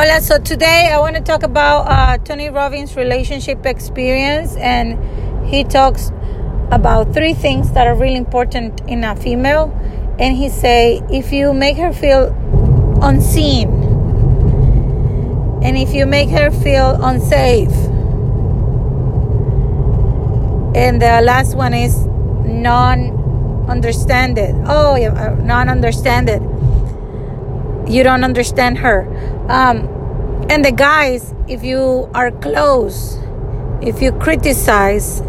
Hola, so today I want to talk about uh, Tony Robbins' relationship experience, and he talks about three things that are really important in a female. And he say, if you make her feel unseen, and if you make her feel unsafe, and the last one is non-understanded. Oh, yeah, uh, non-understanded. You don't understand her. Um, and the guys, if you are close, if you criticize,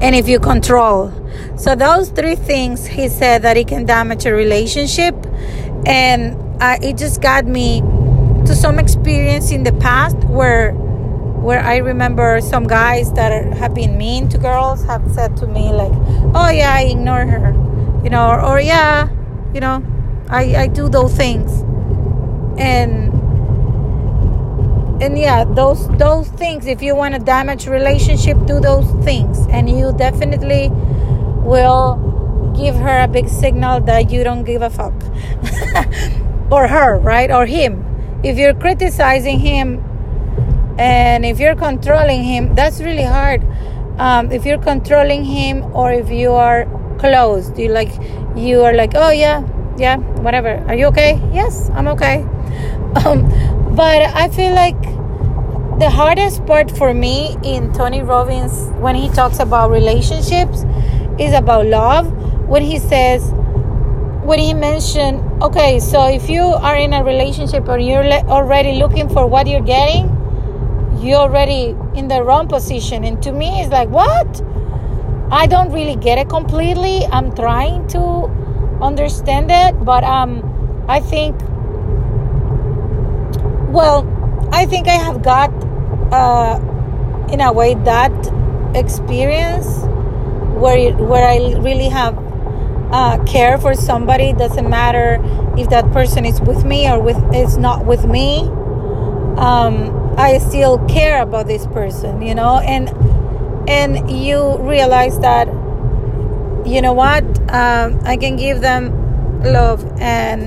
and if you control. So those three things, he said that it can damage a relationship, and uh, it just got me to some experience in the past where where I remember some guys that are, have been mean to girls have said to me like, "Oh yeah, I ignore her," you know, or, or yeah, you know, I I do those things, and and yeah, those those things. If you want to damage relationship, do those things, and you definitely will give her a big signal that you don't give a fuck, or her, right, or him. If you're criticizing him and if you're controlling him, that's really hard. Um, if you're controlling him or if you are closed, you like you are like, oh yeah, yeah, whatever. Are you okay? Yes, I'm okay. Um, but I feel like the hardest part for me in Tony Robbins when he talks about relationships is about love. When he says, when he mentioned, okay, so if you are in a relationship or you're already looking for what you're getting, you're already in the wrong position. And to me, it's like, what? I don't really get it completely. I'm trying to understand it, but um, I think, well, I think I have got, uh, in a way, that experience where where I really have uh, care for somebody. Doesn't matter if that person is with me or with is not with me. Um, I still care about this person, you know, and and you realize that you know what um, I can give them love, and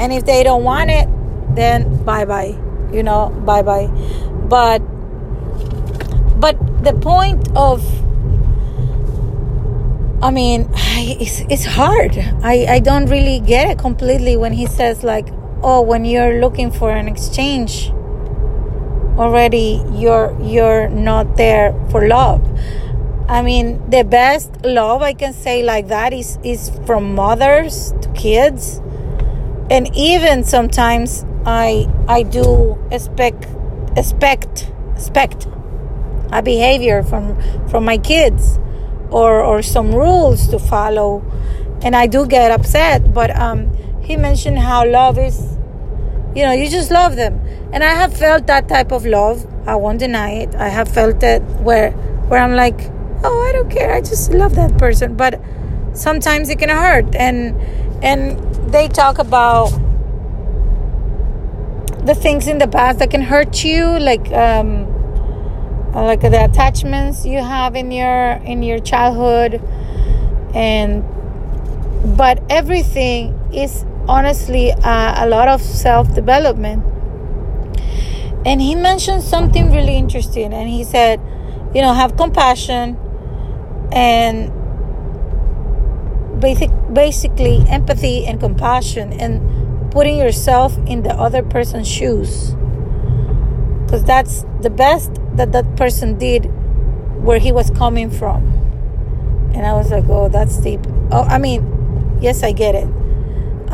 and if they don't want it, then bye bye, you know, bye bye. But but the point of I mean, it's, it's hard. I, I don't really get it completely when he says, like, oh, when you're looking for an exchange, already you're you're not there for love i mean the best love i can say like that is is from mothers to kids. And even sometimes i i do expect expect expect a behavior from from my kids or or some rules to follow. And i do get upset but um he mentioned how love is you know you just love them. And i have felt that type of love. I won't deny it. I have felt it where where i'm like oh i don't care. I just love that person. But sometimes it can hurt. And and they talk about the things in the past that can hurt you like um like the attachments you have in your in your childhood. And but everything is honestly uh, a lot of self development. And he mentioned something really interesting, and he said, you know, have compassion and basic, basically empathy and compassion and putting yourself in the other person's shoes. Because that's the best that that person did where he was coming from. And I was like, oh, that's deep. Oh, I mean, yes, I get it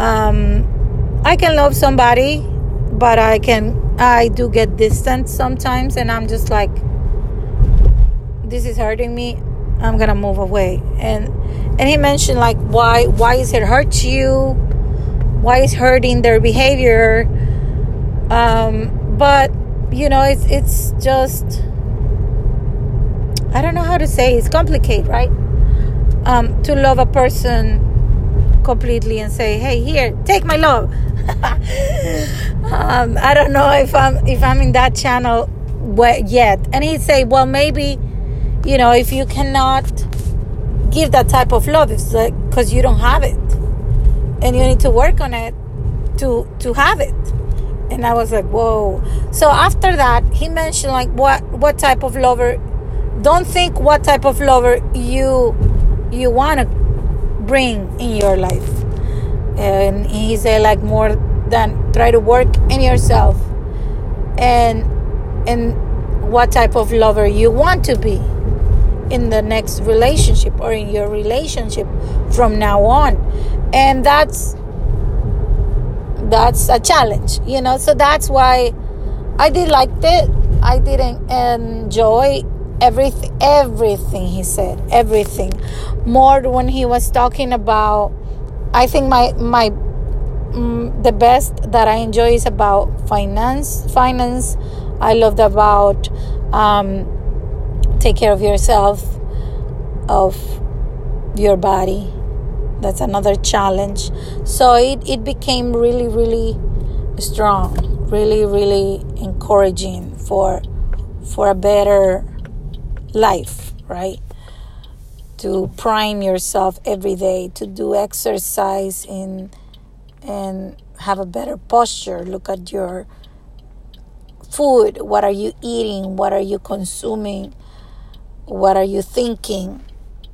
um, I can love somebody, but I can I do get distant sometimes, and I'm just like, this is hurting me. I'm gonna move away. And and he mentioned like why why is it hurt you? Why is hurting their behavior? Um, but you know, it's it's just I don't know how to say. It's complicated, right? Um, to love a person completely and say, "Hey, here, take my love." um, I don't know if I'm if I'm in that channel yet. And he'd say, "Well, maybe, you know, if you cannot give that type of love, it's like because you don't have it, and you need to work on it to to have it." and I was like, whoa. So after that, he mentioned like what what type of lover. Don't think what type of lover you you want to bring in your life. And he said like more than try to work in yourself and and what type of lover you want to be in the next relationship or in your relationship from now on. And that's that's a challenge you know? So that's why i did like it. I didn't enjoy everything everything he said everything. More when he was talking about i think my my mm, the best that i enjoy is about finance finance i loved about um, take care of yourself of your body. That's another challenge. So it, it became really really strong really really encouraging for for a better life right? To prime yourself every day to do exercise in and have a better posture. Look at your food? What are you eating? What are you consuming? What are you thinking?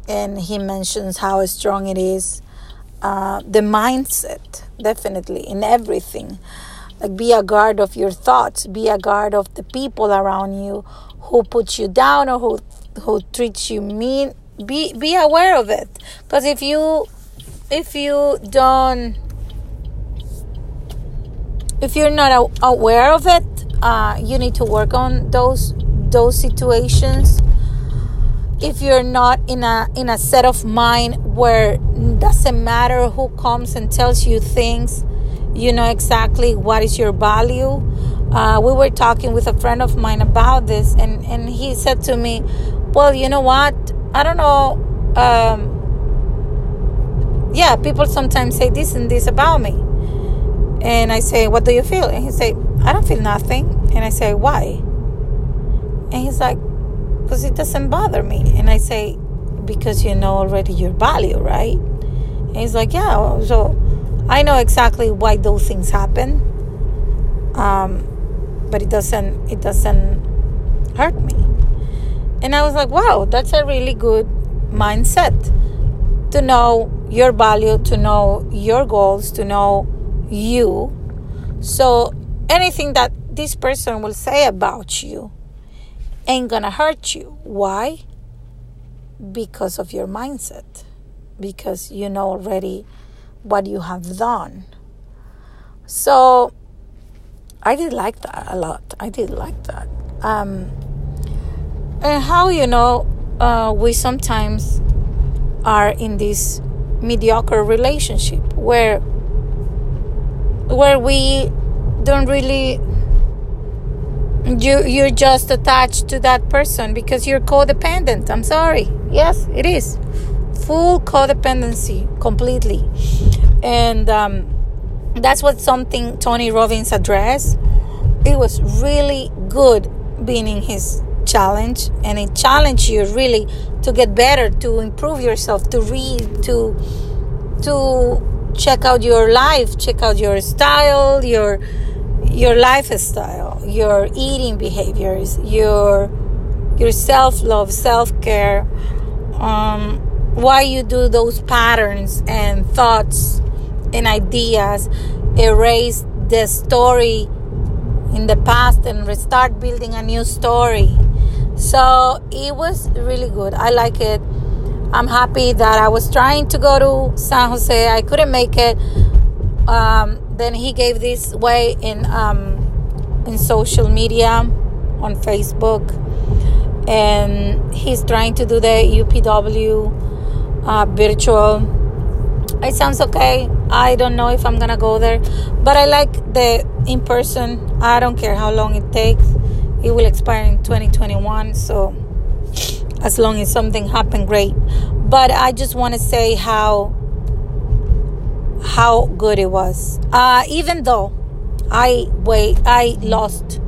And he mentions how strong it is. Uh, the mindset definitely in everything. Like be a guard of your thoughts. Be a guard of the people around you who put you down or who who treats you mean. Be be aware of it. Because if you if you don't if you're not aware of it uh, you need to work on those those situations. If you're not in a in a set of mind where doesn't matter who comes and tells you things you know exactly what is your value. Uh, we were talking with a friend of mine about this and and he said to me well you know what? I don't know um, yeah people sometimes say this and this about me. And i say what do you feel? And he say i don't feel nothing and i say why and he's like because it doesn't bother me. And I say, because you know already your value, right? And he's like, yeah. So I know exactly why those things happen. Um, but it doesn't it doesn't hurt me. And I was like, wow, that's a really good mindset to know your value, to know your goals, to know you. So anything that this person will say about you ain't gonna hurt you. Why? Because of your mindset, because you know already what you have done. So I did like that a lot. I did like that. Um, and how you know uh, we sometimes are in this mediocre relationship where where we don't really you you're just attached to that person because you're codependent. I'm sorry. Yes it is. Full codependency completely. And um, that's what something tony robbins addressed. It was really good being in his challenge and it challenged you really to get better to improve yourself to read to to check out your life check out your style your your lifestyle, your eating behaviors, your your self-love, self-care, um, why you do those patterns and thoughts and ideas, erase the story in the past and restart building a new story. So it was really good. I like it. I'm happy that I was trying to go to San Jose. I couldn't make it. Um, then he gave this way in um, in social media on Facebook, and he's trying to do the UPW uh, virtual. It sounds okay. I don't know if I'm gonna go there, but I like the in person. I don't care how long it takes. It will expire in 2021, so as long as something happened, great. But I just want to say how how good it was. Uh, even though I wait, I lost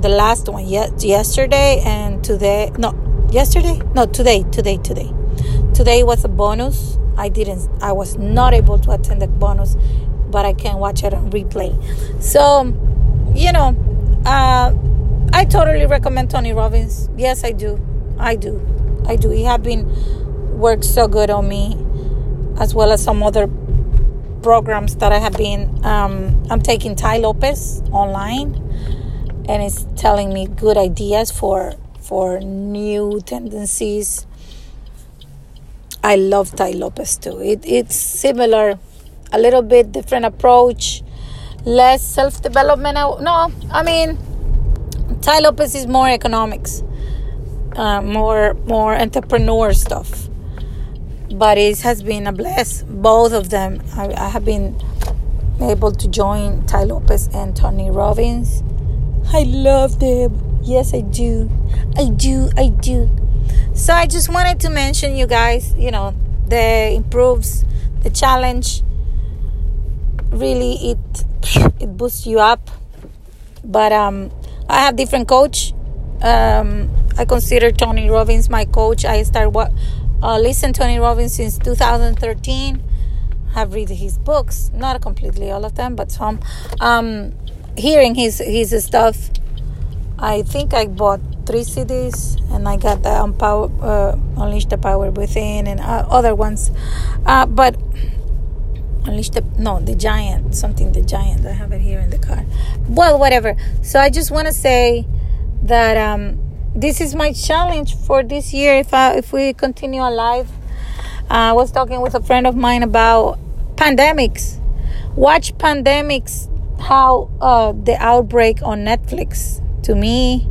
the last one yet yesterday and today. No, yesterday. No, today. Today. Today. Today was a bonus. I didn't. I was not able to attend the bonus, but I can watch it on replay. So, you know, uh, I totally recommend Tony Robbins. Yes, I do. I do. I do. He have been worked so good on me, as well as some other programs that I have been. Um, I'm taking Tai Lopez online, and it's telling me good ideas for for new tendencies. I love Tai Lopez too. It, it's similar, a little bit different approach, less self development. No, I mean, Tai Lopez is more economics, uh, more more entrepreneur stuff. But it has been a bless. Both of them, I, I have been able to join Tai Lopez and Tony Robbins. I love them. Yes, I do. I do. I do. So I just wanted to mention you guys, you know, the improves the challenge really it it boosts you up. But um I have different coach. Um I consider Tony Robbins my coach. I start what uh, listen Tony Robbins since 2013. Have read his books, not completely all of them, but some. Um, hearing his his stuff I think I bought three CDs and I got the Empower, uh, Unleash the Power Within and uh, other ones. Uh, but Unleash the, no, the Giant, something the Giant. I have it here in the car. Well, whatever. So I just want to say that um, this is my challenge for this year if, I, if we continue alive. Uh, I was talking with a friend of mine about pandemics. Watch pandemics, how uh, the outbreak on Netflix to me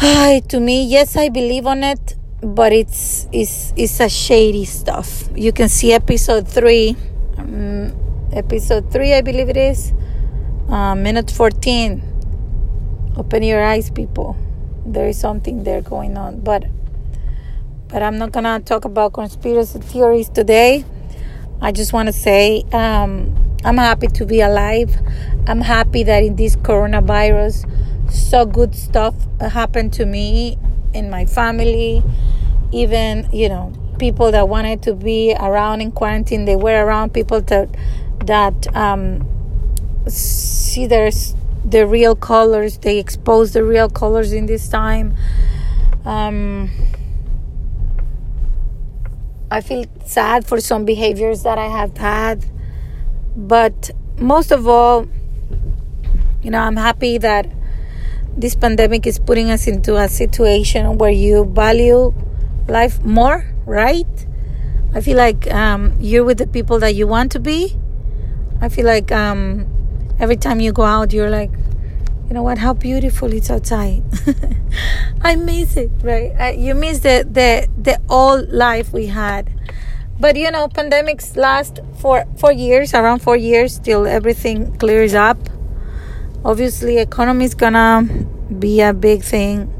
to me yes i believe on it but it's it's it's a shady stuff you can see episode 3 um, episode 3 i believe it is uh, minute 14 open your eyes people there is something there going on but but i'm not gonna talk about conspiracy theories today i just want to say um, I'm happy to be alive. I'm happy that in this coronavirus, so good stuff happened to me and my family. Even, you know, people that wanted to be around in quarantine, they were around people that that um, see their the real colors. They expose the real colors in this time. Um, I feel sad for some behaviors that I have had but most of all, you know, I'm happy that this pandemic is putting us into a situation where you value life more, right? I feel like um, you're with the people that you want to be. I feel like um, every time you go out, you're like, you know what? How beautiful it's outside. I miss it, right? You miss the the the old life we had but you know pandemics last for four years around four years till everything clears up obviously economy is gonna be a big thing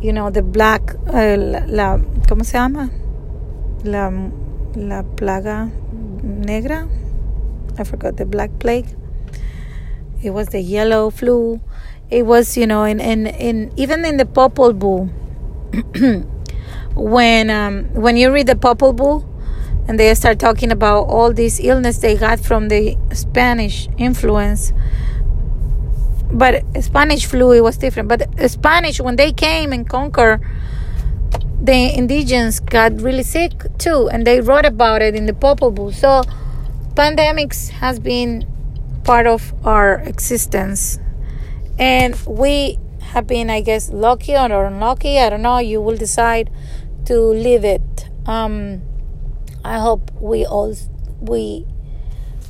you know the black uh, la, cómo se llama la la plaga negra i forgot the black plague it was the yellow flu it was you know in in, in even in the popol vuh when um when you read the popol vuh and they start talking about all this illness they got from the Spanish influence. But Spanish flu it was different. But Spanish when they came and conquered the indigenous got really sick too and they wrote about it in the Popol Vuh. So pandemics has been part of our existence and we have been I guess lucky or unlucky, I don't know, you will decide to live it. Um, I hope we all we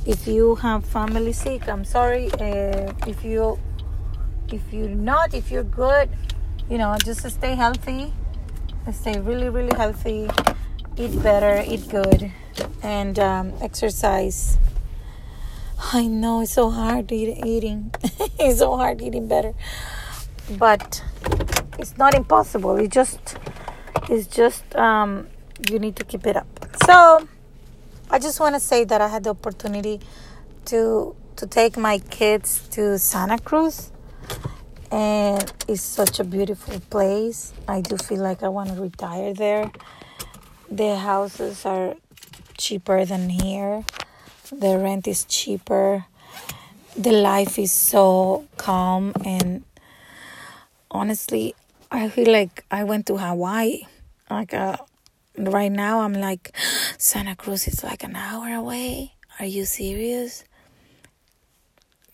if you have family sick, I'm sorry. Uh, if you if you're not, if you're good, you know, just stay healthy. Stay really, really healthy. Eat better, eat good, and um, exercise. I know it's so hard eating. it's so hard eating better, but it's not impossible. It just it's just um, you need to keep it up. So I just want to say that I had the opportunity to to take my kids to Santa Cruz and it's such a beautiful place. I do feel like I want to retire there. The houses are cheaper than here. The rent is cheaper the life is so calm and honestly i feel like i went to hawaii like uh, right now i'm like santa cruz is like an hour away. Are you serious?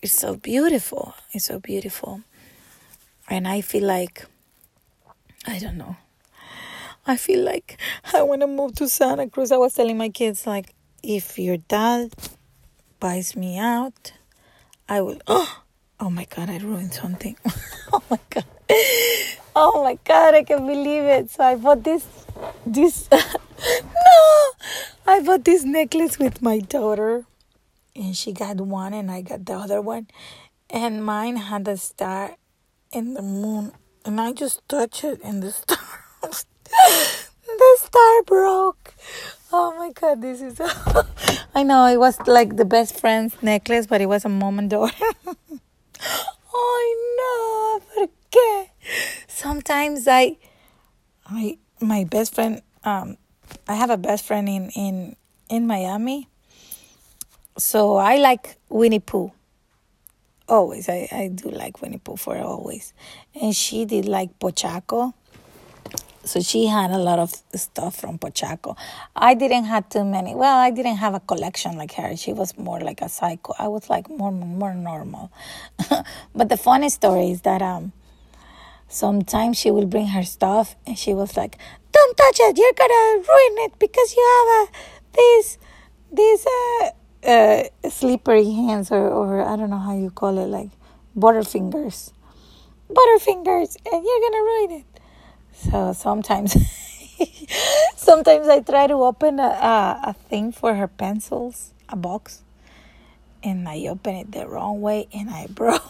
It's so beautiful. It's so beautiful. And i feel like i don't know. I feel like i want to move to santa cruz. I was telling my kids like if your dad buys me out I will. Oh, oh my God! I ruined something. oh my God! Oh my God! I can't believe it. So I bought this. This. no, I bought this necklace with my daughter, and she got one, and I got the other one, and mine had a star in the moon, and I just touched it, and the star. the star broke. Oh my god, this is. I know it was like the best friend's necklace, but it was a mom and daughter. I know, porque sometimes I, I, my best friend, um, I have a best friend in in in Miami. So I like Winnie Pooh. Always, I I do like Winnie Pooh for always, and she did like Pochacco so she had a lot of stuff from Pochacco. I didn't have too many. Well, I didn't have a collection like her. She was more like a psycho. I was like more more normal. but the funny story is that um sometimes she will bring her stuff and she was like, "Don't touch it. You're gonna ruin it because you have a these these uh, uh slippery hands or or I don't know how you call it like butterfingers, butterfingers, and you're gonna ruin it." So sometimes, sometimes I try to open a, a, a thing for her pencils, a box, and I open it the wrong way and I broke.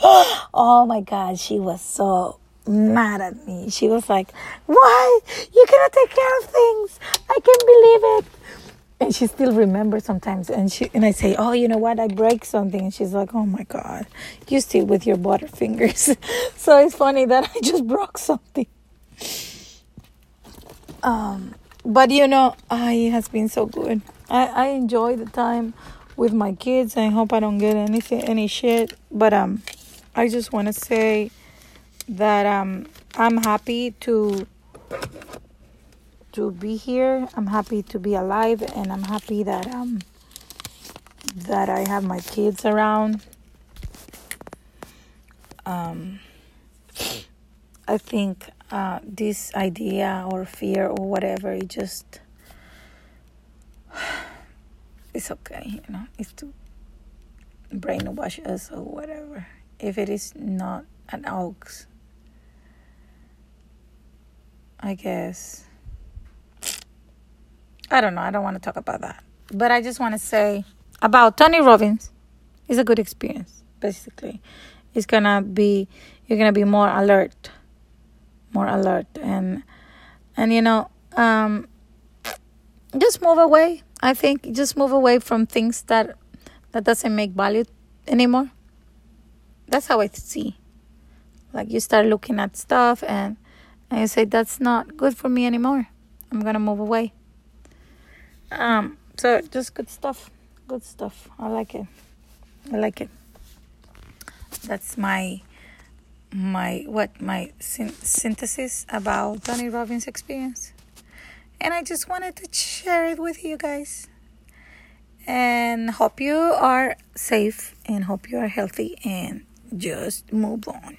oh my God, she was so mad at me. She was like, Why? You cannot take care of things. I can't believe it and she still remembers sometimes and she and I say, "Oh, you know what? I break something." And she's like, "Oh my god. You still with your butter fingers." so it's funny that I just broke something. Um but you know, I has been so good. I I enjoy the time with my kids. I hope I don't get anything any shit, but um I just want to say that um I'm happy to to be here. I'm happy to be alive, and I'm happy that um that I have my kids around. Um, I think uh, this idea or fear or whatever, it just it's okay, you know. It's to brainwash us or whatever. If it is not an ox, I guess I don't know. I don't want to talk about that. But I just want to say about Tony Robbins. It's a good experience, basically. It's to be, you're to be more alert. More alert. And, and you know, um, just move away. I think just move away from things that that doesn't make value anymore. That's how I see. Like you start looking at stuff and and you say that's not good for me anymore. I'm gonna move away. Um, so just good stuff. Good stuff. I like it. I like it. That's my my what my syn- synthesis about Tony Robbins' experience, and I just wanted to share it with you guys. And hope you are safe and hope you are healthy and just move on.